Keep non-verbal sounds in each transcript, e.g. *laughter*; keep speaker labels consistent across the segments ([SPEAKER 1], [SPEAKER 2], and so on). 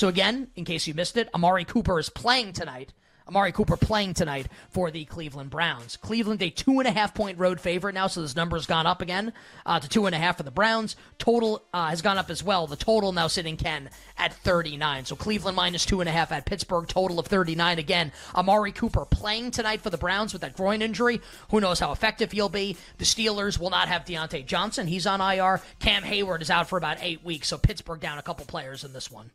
[SPEAKER 1] So again, in case you missed it, Amari Cooper is playing tonight Amari Cooper playing tonight for the Cleveland Browns. Cleveland, a two and a half point road favorite now, so this number's gone up again uh, to two and a half for the Browns. Total uh, has gone up as well. The total now sitting, Ken, at 39. So Cleveland minus two and a half at Pittsburgh, total of 39. Again, Amari Cooper playing tonight for the Browns with that groin injury. Who knows how effective he'll be? The Steelers will not have Diontae Johnson. He's on IR. Cam Heyward is out for about eight weeks, so Pittsburgh down a couple players in this one.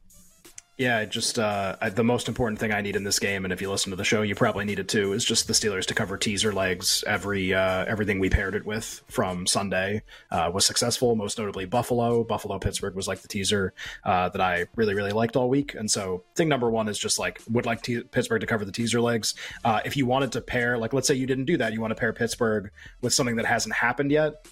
[SPEAKER 2] Yeah, just uh, the most important thing I need in this game, and if you listen to the show, you probably need it too, is just the Steelers to cover teaser legs. Every uh, everything we paired it with from Sunday uh, was successful. Most notably, Buffalo. Buffalo Pittsburgh was like the teaser uh, that I really really liked all week. And so, thing number one is just like would like te- Pittsburgh to cover the teaser legs. Uh, if you wanted to pair, like let's say you didn't do that, you want to pair Pittsburgh with something that hasn't happened yet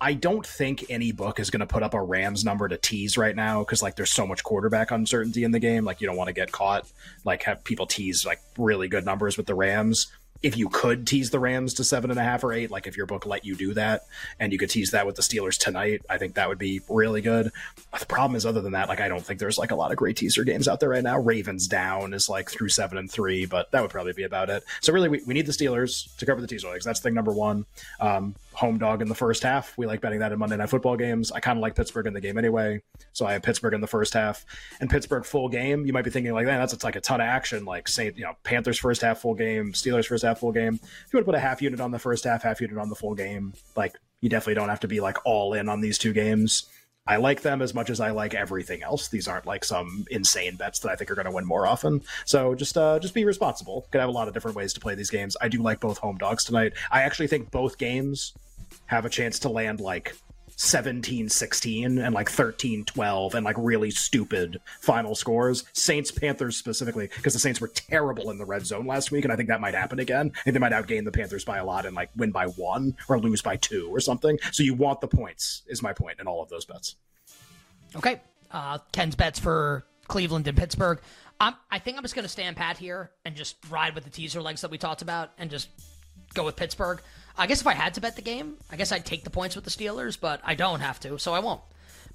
[SPEAKER 2] I don't think any book is going to put up a Rams number to tease right now because like there's so much quarterback uncertainty in the game. Like you don't want to get caught. Like have people tease like really good numbers with the Rams if you could tease the Rams to seven and a half or eight, like if your book let you do that, and you could tease that with the Steelers tonight, I think that would be really good. The problem is, other than that, like I don't think there's like a lot of great teaser games out there right now. Ravens down is like through seven and three, but that would probably be about it. So really, we, we need the Steelers to cover the teaser legs. That's thing number one. Um, home dog in the first half. We like betting that in Monday Night Football games. I kind of like Pittsburgh in the game anyway, so I have Pittsburgh in the first half and Pittsburgh full game. You might be thinking like, man, that's like a ton of action. Like say, you know, Panthers first half full game, Steelers first half full game if you want to put a half unit on the first half, half unit on the full game, like you definitely don't have to be like all in on these two games. I like them as much as I like everything else. These aren't like some insane bets that I think are going to win more often. So just uh, just be responsible. Could have a lot of different ways to play these games. I do like both home dogs tonight. I actually think both games have a chance to land like 17 16 and like 13 12 and like really stupid final scores. Saints Panthers specifically, because the Saints were terrible in the red zone last week, and I think that might happen again. I think they might outgain the Panthers by a lot and like win by one or lose by two or something. So you want the points, is my point in all of those bets.
[SPEAKER 1] Okay. Uh, Ken's bets for Cleveland and Pittsburgh. I'm, I think I'm just going to stand pat here and just ride with the teaser legs that we talked about and just go with Pittsburgh. I guess if I had to bet the game, I guess I'd take the points with the Steelers, but I don't have to, so I won't.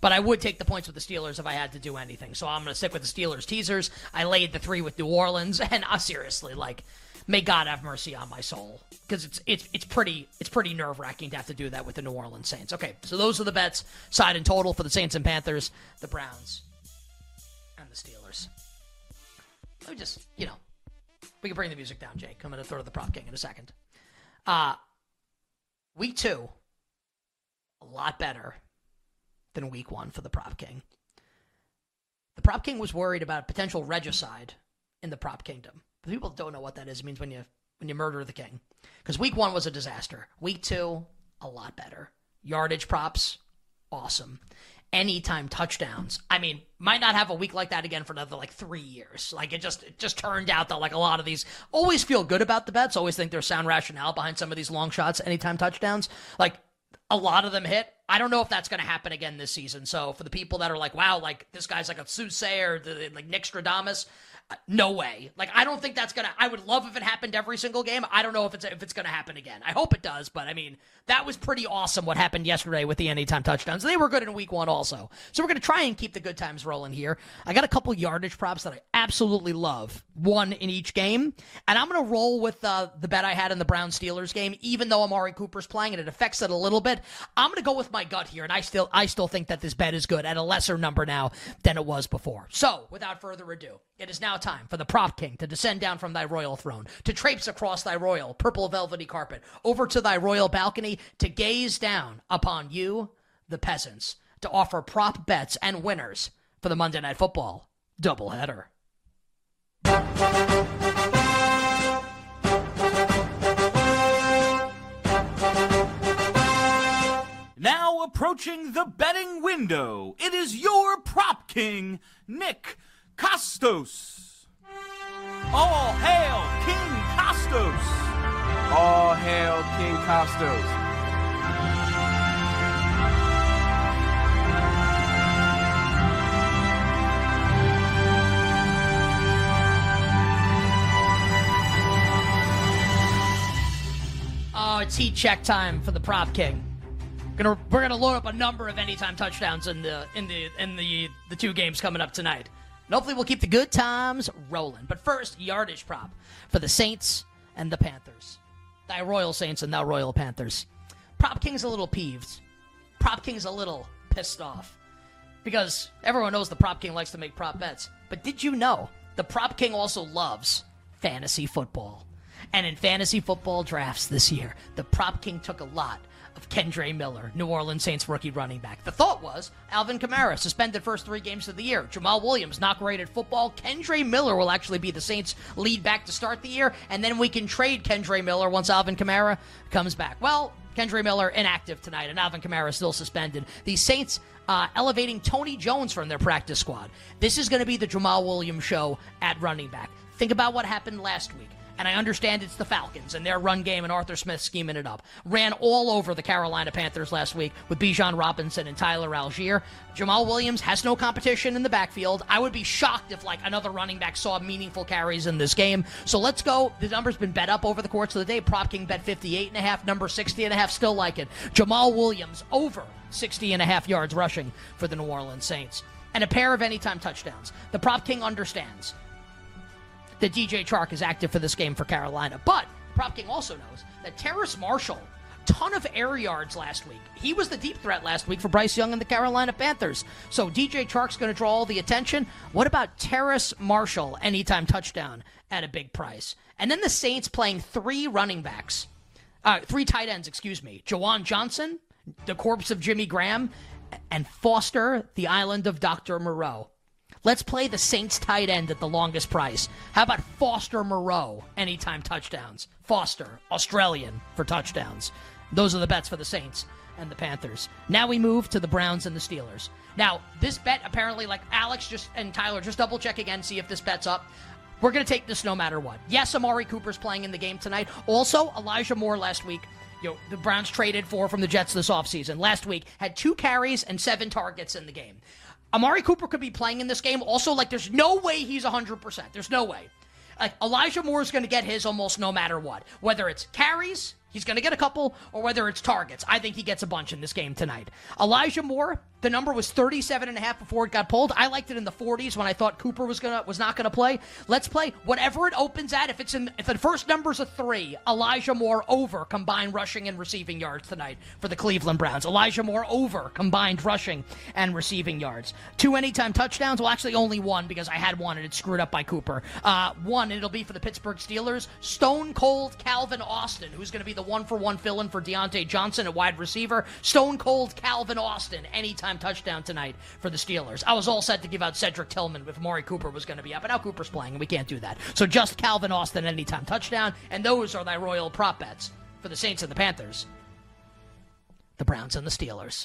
[SPEAKER 1] But I would take the points with the Steelers if I had to do anything. So I'm going to stick with the Steelers teasers. I laid the three with New Orleans, *laughs* and uh, seriously, like, may God have mercy on my soul because it's it's it's pretty it's pretty nerve wracking to have to do that with the New Orleans Saints. Okay, so those are the bets side and total for the Saints and Panthers, the Browns, and the Steelers. Let me just you know, we can bring the music down, Jake. I'm going to throw to the prop king in a second. Uh Week two, a lot better than week one for the Prop King. The Prop King was worried about potential regicide in the Prop Kingdom. But people don't know what that is. It means when you when you murder the king. Because week one was a disaster. Week two, a lot better. Yardage props, awesome anytime touchdowns. I mean, might not have a week like that again for another like three years. Like it just it just turned out that like a lot of these always feel good about the bets. Always think there's sound rationale behind some of these long shots, anytime touchdowns. Like a lot of them hit. I don't know if that's going to happen again this season. So for the people that are like, wow, like this guy's like a soothsayer, like Nick Stradamus, no way. Like I don't think that's gonna. I would love if it happened every single game. I don't know if it's if it's gonna happen again. I hope it does, but I mean that was pretty awesome what happened yesterday with the anytime touchdowns. They were good in week one also. So we're gonna try and keep the good times rolling here. I got a couple yardage props that I absolutely love, one in each game, and I'm gonna roll with uh, the bet I had in the Brown Steelers game. Even though Amari Cooper's playing and it affects it a little bit, I'm gonna go with my gut here, and I still I still think that this bet is good at a lesser number now than it was before. So without further ado, it is now now time for the prop king to descend down from thy royal throne, to traipse across thy royal purple velvety carpet, over to thy royal balcony, to gaze down upon you, the peasants, to offer prop bets and winners for the Monday Night Football doubleheader.
[SPEAKER 3] Now approaching the betting window, it is your prop king, Nick Kostos. All hail King Kostos!
[SPEAKER 4] All hail King Kostos!
[SPEAKER 1] Uh, oh, it's heat check time for the prop king. Gonna we're gonna load up a number of anytime touchdowns in the in the in the the two games coming up tonight. And hopefully we'll keep the good times rolling. But first, yardage prop for the Saints and the Panthers. Thy Royal Saints and thou Royal Panthers. Prop King's a little peeved. Prop King's a little pissed off. Because everyone knows the Prop King likes to make prop bets. But did you know the Prop King also loves fantasy football? And in fantasy football drafts this year, the Prop King took a lot of Kendre Miller, New Orleans Saints rookie running back. The thought was Alvin Kamara suspended first three games of the year. Jamaal Williams not great at football. Kendre Miller will actually be the Saints' lead back to start the year, and then we can trade Kendre Miller once Alvin Kamara comes back. Well, Kendre Miller inactive tonight, and Alvin Kamara still suspended. The Saints uh, elevating Tony Jones from their practice squad. This is going to be the Jamaal Williams show at running back. Think about what happened last week and I understand it's the Falcons and their run game and Arthur Smith scheming it up. Ran all over the Carolina Panthers last week with Bijan Robinson and Tyler Allgeier. Jamaal Williams has no competition in the backfield. I would be shocked if like another running back saw meaningful carries in this game. So let's go. The number's been bet up over the course of the day. Prop King bet 58 and a half, number 60 and a half, still like it. Jamaal Williams over 60 and a half yards rushing for the New Orleans Saints. And a pair of anytime touchdowns. The Prop King understands that DJ Chark is active for this game for Carolina. But Prop King also knows that Terrace Marshall, ton of air yards last week. He was the deep threat last week for Bryce Young and the Carolina Panthers. So DJ Chark's going to draw all the attention. What about Terrace Marshall, anytime touchdown at a big price? And then the Saints playing three running backs, uh, three tight ends, excuse me. Juwan Johnson, the corpse of Jimmy Graham, and Foster, the island of Dr. Moreau. Let's play the Saints tight end at the longest price. How about Foster Moreau, anytime touchdowns? Foster, Australian, for touchdowns. Those are the bets for the Saints and the Panthers. Now we move to the Browns and the Steelers. Now, this bet apparently, like Alex just and Tyler, just double check again, see if this bet's up. We're going to take this no matter what. Yes, Amari Cooper's playing in the game tonight. Also, Elijah Moore last week you know, the Browns traded for from the Jets this offseason. Last week had two carries and seven targets in the game. Amari Cooper could be playing in this game. Also, like, there's no way he's 100%. There's no way. Like, Elijah Moore is going to get his almost no matter what. Whether it's carries, He's going to get a couple, or whether it's targets. I think he gets a bunch in this game tonight. Elijah Moore, the number was 37 and a half before it got pulled. I liked it in the 40s when I thought Cooper was gonna was not to play. Let's play whatever it opens at. If it's in if the first number's a three, Elijah Moore over combined rushing and receiving yards tonight for the Cleveland Browns. Elijah Moore over combined rushing and receiving yards. Two anytime touchdowns. Well, actually only one because I had one and it's screwed up by Cooper. Uh, one it'll be for the Pittsburgh Steelers. Stone Cold Calvin Austin, who's to be the one for one fill in for Diontae Johnson at wide receiver. Stone cold Calvin Austin, anytime touchdown tonight for the Steelers. I was all set to give out Cedric Tillman if Amari Cooper was going to be up, but now Cooper's playing, and we can't do that. So just Calvin Austin, anytime touchdown, and those are thy royal prop bets for the Saints and the Panthers, the Browns and the Steelers.